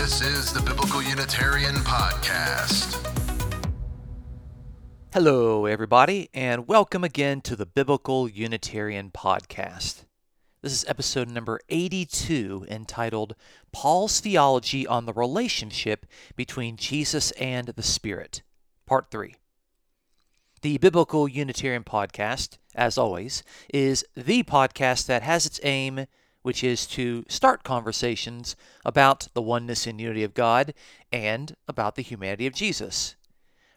This is the Biblical Unitarian Podcast. Hello, everybody, and welcome again to the Biblical Unitarian Podcast. This is episode number 82 entitled Paul's Theology on the Relationship Between Jesus and the Spirit, Part 3. The Biblical Unitarian Podcast, as always, is the podcast that has its aim, which is to start conversations about the oneness and unity of God and about the humanity of Jesus.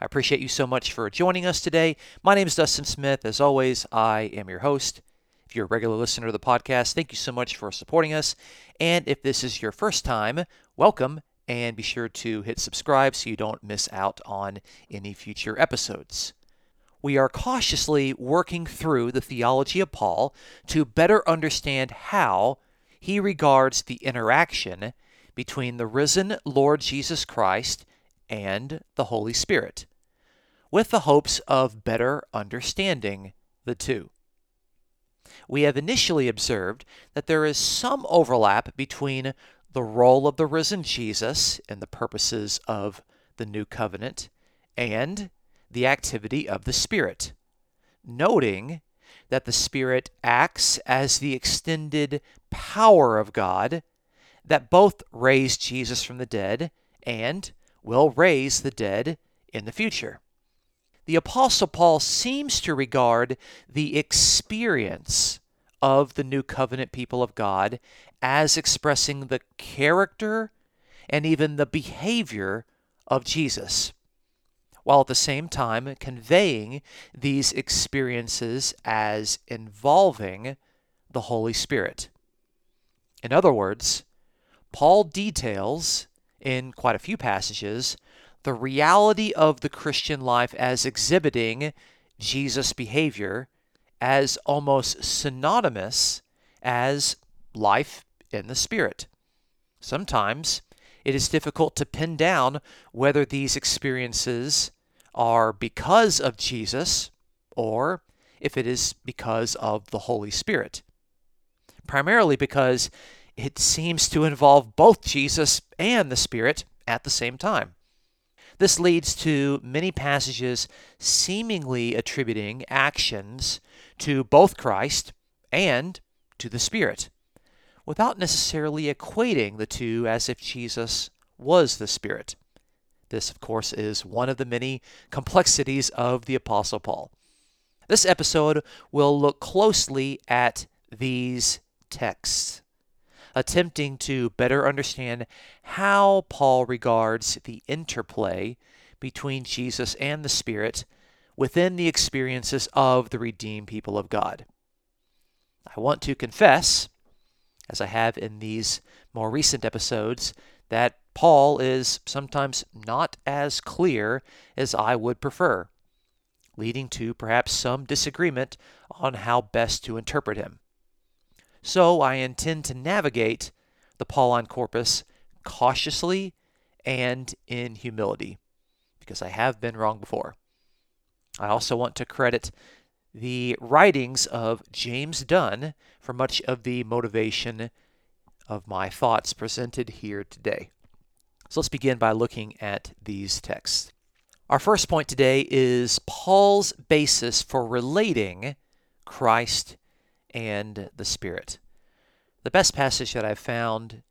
I appreciate you so much for joining us today. My name is Dustin Smith. As always, I am your host. If you're a regular listener to the podcast, thank you so much for supporting us. And if this is your first time, welcome and be sure to hit subscribe so you don't miss out on any future episodes we are cautiously working through the theology of Paul to better understand how he regards the interaction between the risen Lord Jesus Christ and the Holy Spirit, with the hopes of better understanding the two. We have initially observed that there is some overlap between the role of the risen Jesus in the purposes of the new covenant and the activity of the Spirit, noting that the Spirit acts as the extended power of God that both raised Jesus from the dead and will raise the dead in the future. The Apostle Paul seems to regard the experience of the new covenant people of God as expressing the character and even the behavior of Jesus while at the same time conveying these experiences as involving the Holy Spirit. In other words, Paul details in quite a few passages the reality of the Christian life as exhibiting Jesus' behavior as almost synonymous as life in the Spirit. Sometimes it is difficult to pin down whether these experiences are because of Jesus or if it is because of the Holy Spirit. Primarily because it seems to involve both Jesus and the Spirit at the same time. This leads to many passages seemingly attributing actions to both Christ and to the Spirit, without necessarily equating the two as if Jesus was the Spirit. This, of course, is one of the many complexities of the Apostle Paul. This episode will look closely at these texts, attempting to better understand how Paul regards the interplay between Jesus and the Spirit within the experiences of the redeemed people of God. I want to confess, as I have in these more recent episodes, that Paul is sometimes not as clear as I would prefer, leading to perhaps some disagreement on how best to interpret him. So I intend to navigate the Pauline corpus cautiously and in humility, because I have been wrong before. I also want to credit the writings of James Dunn for much of the motivation of my thoughts presented here today. So let's begin by looking at these texts. Our first point today is Paul's basis for relating Christ and the Spirit. The best passage that I've found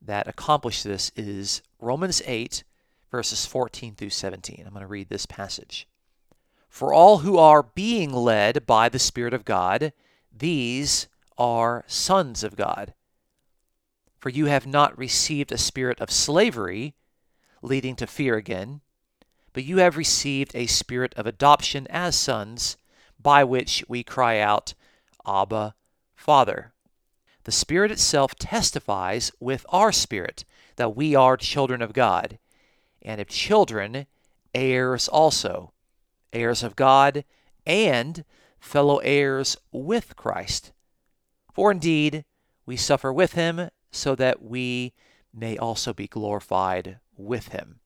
that accomplishes this is Romans 8, verses 14 through 17. I'm going to read this passage. For all who are being led by the Spirit of God, these are sons of God. For you have not received a spirit of slavery, leading to fear again, but you have received a spirit of adoption as sons, by which we cry out, Abba, Father. The Spirit itself testifies with our spirit that we are children of God, and if children, heirs also, heirs of God, and fellow heirs with Christ. For indeed, we suffer with him so that we may also be glorified with him.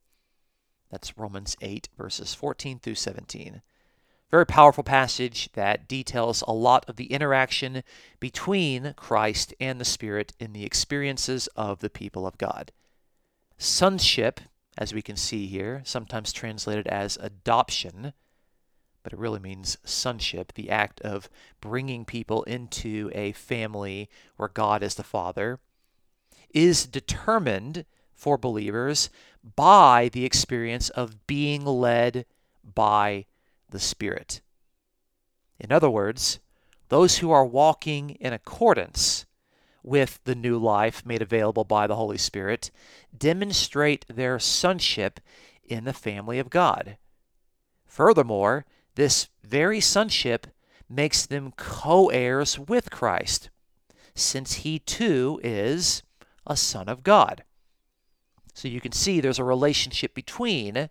That's Romans 8, verses 14 through 17. Very powerful passage that details a lot of the interaction between Christ and the Spirit in the experiences of the people of God. sonship, as we can see here, sometimes translated as adoption, but it really means sonship, the act of bringing people into a family where God is the Father, is determined for believers by the experience of being led by the Spirit. In other words, those who are walking in accordance with the new life made available by the Holy Spirit demonstrate their sonship in the family of God. Furthermore, this very sonship makes them co heirs with Christ, since he too is a son of God. So you can see there's a relationship between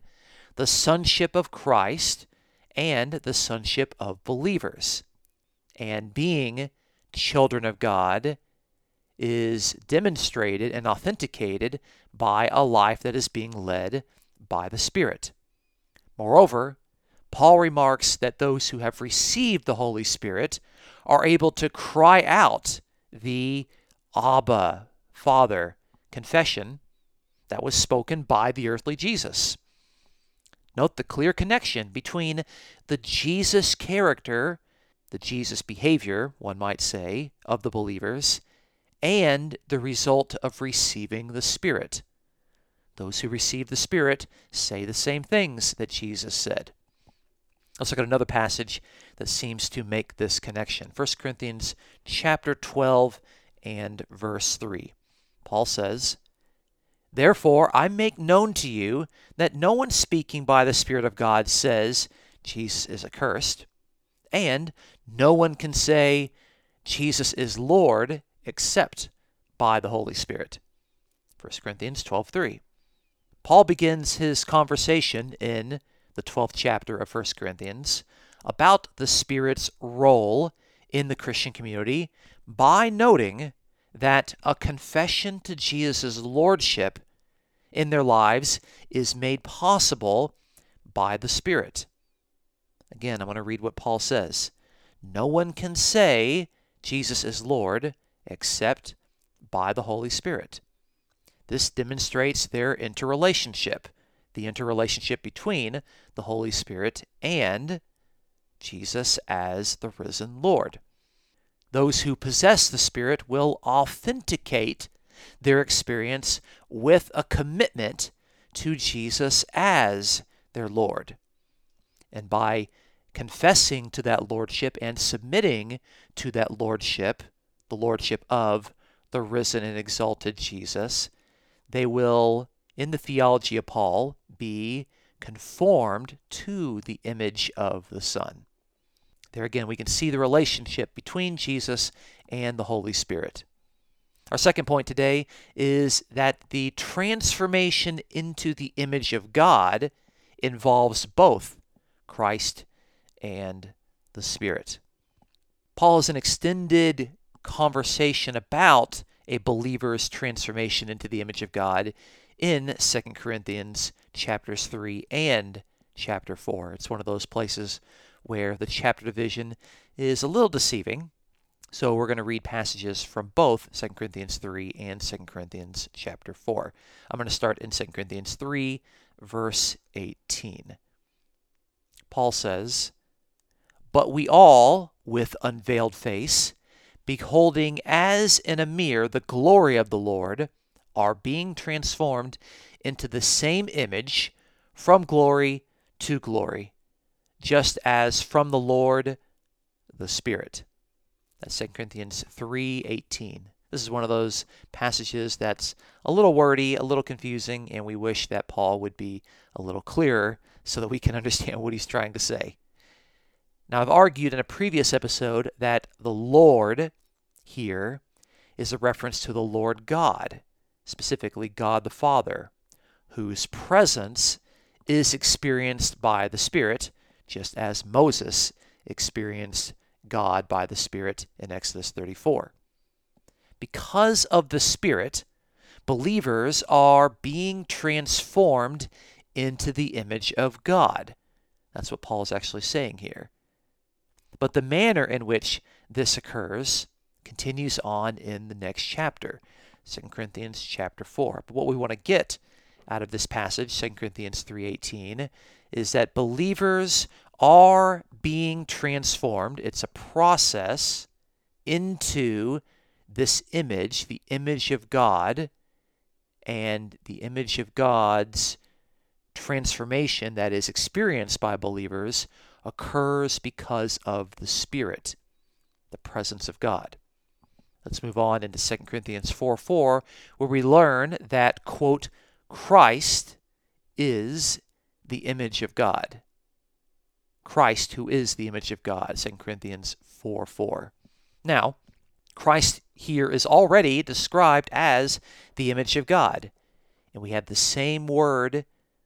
the sonship of Christ and the sonship of believers. And being children of God is demonstrated and authenticated by a life that is being led by the Spirit. Moreover, Paul remarks that those who have received the Holy Spirit are able to cry out the Abba, Father confession that was spoken by the earthly Jesus. Note the clear connection between the Jesus character, the Jesus behavior, one might say, of the believers, and the result of receiving the Spirit. Those who receive the Spirit say the same things that Jesus said. Let's look at another passage that seems to make this connection. 1 Corinthians chapter 12 and verse 3. Paul says, Therefore, I make known to you that no one speaking by the Spirit of God says, Jesus is accursed, and no one can say, Jesus is Lord, except by the Holy Spirit. 1 Corinthians 12:3. Paul begins his conversation in the 12th chapter of 1 Corinthians about the Spirit's role in the Christian community by noting that a confession to Jesus' lordship in their lives is made possible by the Spirit. Again, I want to read what Paul says. No one can say Jesus is Lord except by the Holy Spirit. This demonstrates their interrelationship, the interrelationship between the Holy Spirit and Jesus as the risen Lord. Those who possess the Spirit will authenticate their experience with a commitment to Jesus as their Lord. And by confessing to that lordship and submitting to that lordship, the lordship of the risen and exalted Jesus, they will, in the theology of Paul, be conformed to the image of the Son. There again, we can see the relationship between Jesus and the Holy Spirit. Our second point today is that the transformation into the image of God involves both Christ and the Spirit. Paul has an extended conversation about a believer's transformation into the image of God in 2 Corinthians chapters 3 and chapter 4. It's one of those places where the chapter division is a little deceiving so we're going to read passages from both 2 Corinthians 3 and 2 Corinthians chapter 4. I'm going to start in 2 Corinthians 3, verse 18. Paul says, But we all, with unveiled face, beholding as in a mirror the glory of the Lord, are being transformed into the same image from glory to glory, just as from the Lord the Spirit. That's 2 Corinthians 3:18. This is one of those passages that's a little wordy, a little confusing, and we wish that Paul would be a little clearer so that we can understand what he's trying to say. Now, I've argued in a previous episode that the Lord here is a reference to the Lord God, specifically God the Father, whose presence is experienced by the Spirit, just as Moses experienced God by the Spirit in Exodus 34. Because of the Spirit, believers are being transformed into the image of God. That's what Paul is actually saying here. But the manner in which this occurs continues on in the next chapter, 2 Corinthians chapter 4. But what we want to get out of this passage, 2 Corinthians 3:18, is that believers are being transformed. It's a process into this image, the image of God, and the image of God's transformation that is experienced by believers occurs because of the Spirit, the presence of God. Let's move on into 2 Corinthians 4 4, where we learn that, quote, Christ is the image of God. Christ, who is the image of God, 2 Corinthians 4 4. Now, Christ here is already described as the image of God. And we have the same word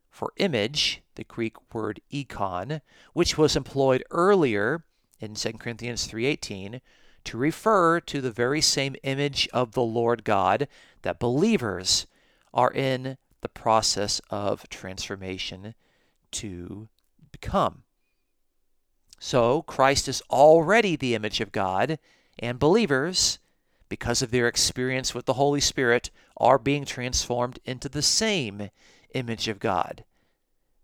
for image, the Greek word eikon, which was employed earlier in 2 Corinthians 3:18 to refer to the very same image of the Lord God that believers are in the process of transformation to become. So, Christ is already the image of God, and believers, because of their experience with the Holy Spirit, are being transformed into the same image of God.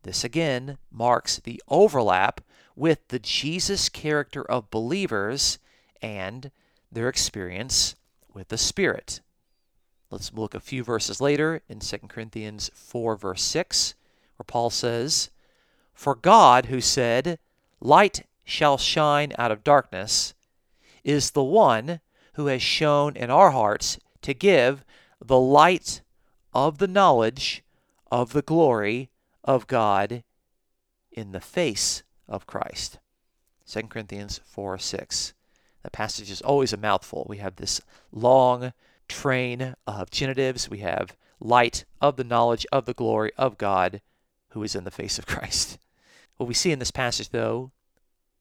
This again marks the overlap with the Jesus character of believers and their experience with the Spirit. Let's look a few verses later in 2 Corinthians 4, verse 6, where Paul says, For God, who said, Light shall shine out of darkness, is the one who has shone in our hearts to give the light of the knowledge of the glory of God in the face of Christ. 2 Corinthians 4 6. The passage is always a mouthful. We have this long train of genitives. We have light of the knowledge of the glory of God who is in the face of Christ. What we see in this passage, though,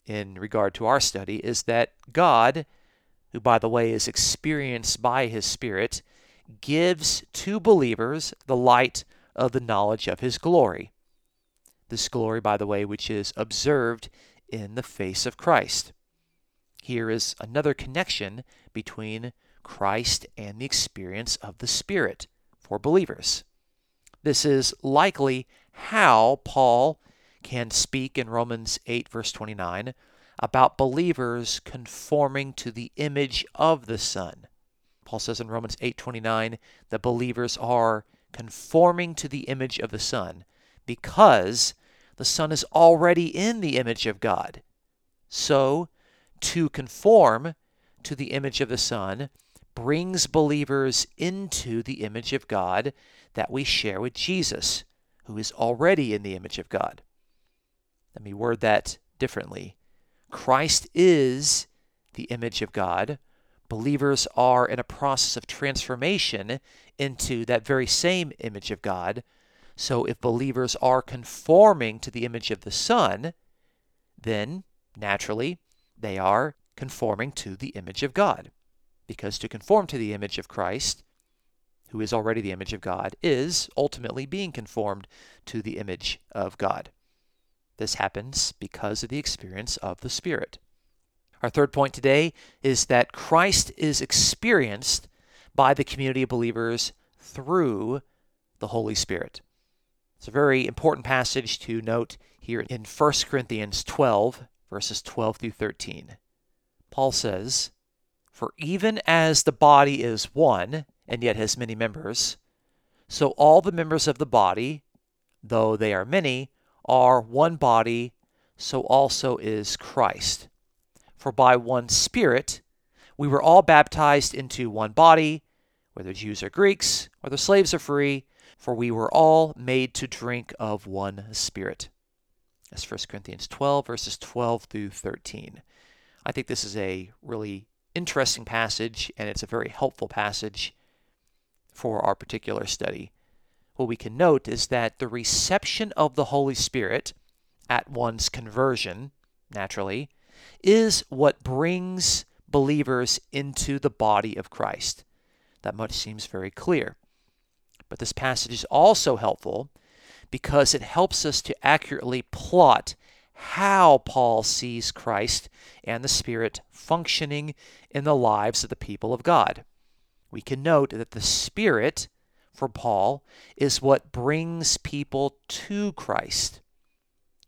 in regard to our study, is that God, who, by the way, is experienced by his Spirit, gives to believers the light of the knowledge of his glory. This glory, by the way, which is observed in the face of Christ. Here is another connection between Christ and the experience of the Spirit for believers. This is likely how Paul can speak in Romans 8, verse 29, about believers conforming to the image of the Son. Paul says in Romans 8:29 that believers are conforming to the image of the Son because the Son is already in the image of God. So, to conform to the image of the Son brings believers into the image of God that we share with Jesus, who is already in the image of God. Let me word that differently. Christ is the image of God. Believers are in a process of transformation into that very same image of God. So if believers are conforming to the image of the Son, then naturally they are conforming to the image of God. Because to conform to the image of Christ, who is already the image of God, is ultimately being conformed to the image of God. This happens because of the experience of the Spirit. Our third point today is that Christ is experienced by the community of believers through the Holy Spirit. It's a very important passage to note here in 1 Corinthians 12, verses 12 through 13. Paul says, For even as the body is one, and yet has many members, so all the members of the body, though they are many, are one body, so also is Christ. For by one Spirit we were all baptized into one body, whether Jews or Greeks, whether slaves or free, for we were all made to drink of one Spirit. That's 1 Corinthians 12, verses 12 through 13. I think this is a really interesting passage, and it's a very helpful passage for our particular study what we can note is that the reception of the Holy Spirit at one's conversion, naturally, is what brings believers into the body of Christ. That much seems very clear. But this passage is also helpful because it helps us to accurately plot how Paul sees Christ and the Spirit functioning in the lives of the people of God. We can note that the Spirit for Paul is what brings people to Christ.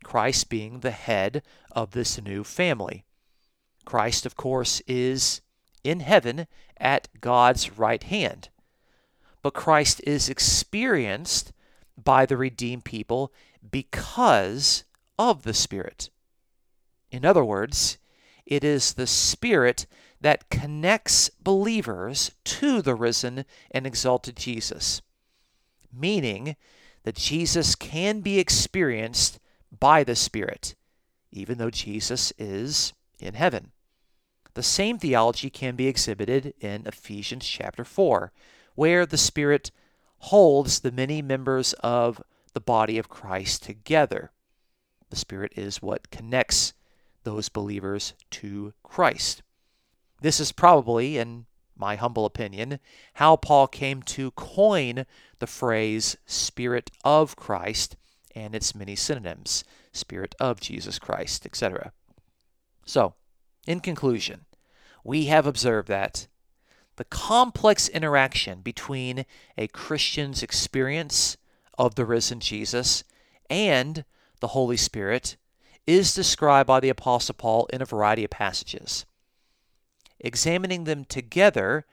Christ being the head of this new family. Christ, of course, is in heaven at God's right hand. But Christ is experienced by the redeemed people because of the Spirit. In other words, it is the Spirit that connects believers to the risen and exalted Jesus, meaning that Jesus can be experienced by the Spirit, even though Jesus is in heaven. The same theology can be exhibited in Ephesians chapter 4, where the Spirit holds the many members of the body of Christ together. The Spirit is what connects those believers to Christ. This is probably, in my humble opinion, how Paul came to coin the phrase Spirit of Christ and its many synonyms Spirit of Jesus Christ, etc. So, in conclusion, we have observed that the complex interaction between a Christian's experience of the risen Jesus and the Holy Spirit is described by the Apostle Paul in a variety of passages. Examining them together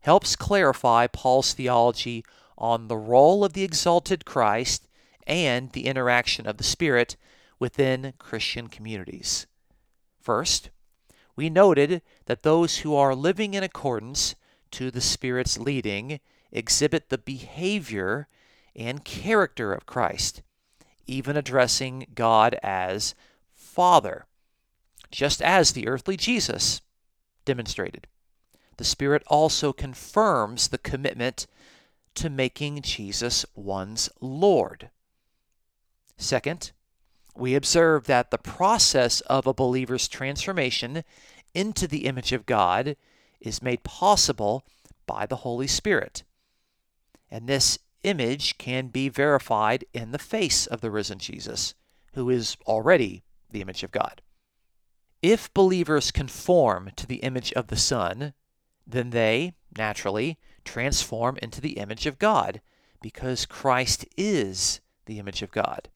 helps clarify Paul's theology on the role of the exalted Christ and the interaction of the Spirit within Christian communities. First, we noted that those who are living in accordance to the Spirit's leading exhibit the behavior and character of Christ, even addressing God as Father, just as the earthly Jesus demonstrated. The Spirit also confirms the commitment to making Jesus one's Lord. Second, we observe that the process of a believer's transformation into the image of God is made possible by the Holy Spirit. And this image can be verified in the face of the risen Jesus, who is already the image of God. If believers conform to the image of the Son, then they, naturally, transform into the image of God, because Christ is the image of God.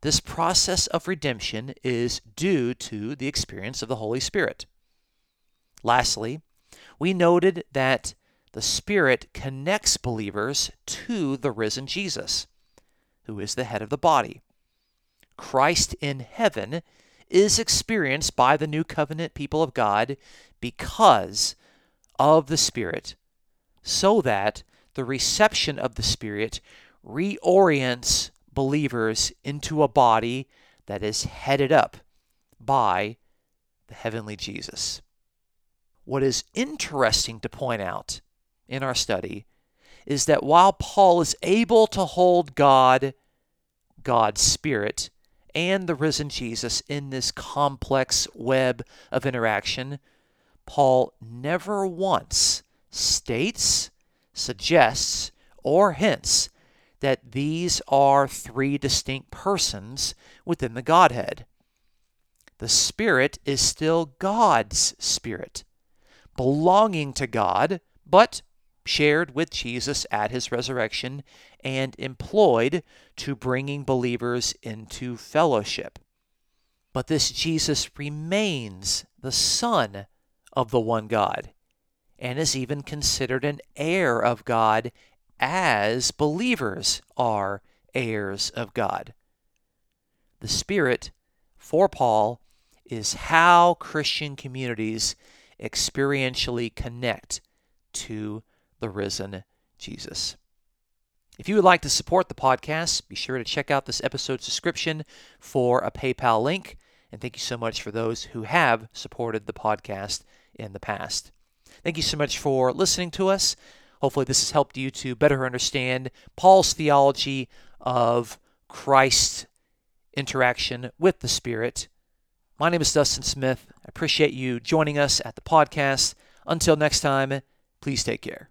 This process of redemption is due to the experience of the Holy Spirit. Lastly, we noted that the Spirit connects believers to the risen Jesus, who is the head of the body. Christ in heaven is experienced by the new covenant people of God because of the Spirit, so that the reception of the Spirit reorients believers into a body that is headed up by the heavenly Jesus. What is interesting to point out in our study is that while Paul is able to hold God, God's Spirit, and the risen Jesus in this complex web of interaction, Paul never once states, suggests, or hints that these are three distinct persons within the Godhead. The Spirit is still God's Spirit, belonging to God, but shared with Jesus at his resurrection and employed to bringing believers into fellowship. But this Jesus remains the Son of the one God and is even considered an heir of God as believers are heirs of God. The Spirit, for Paul, is how Christian communities experientially connect to the risen Jesus. If you would like to support the podcast, be sure to check out this episode's description for a PayPal link. And thank you so much for those who have supported the podcast in the past. Thank you so much for listening to us. Hopefully, this has helped you to better understand Paul's theology of Christ's interaction with the Spirit. My name is Dustin Smith. I appreciate you joining us at the podcast. Until next time, please take care.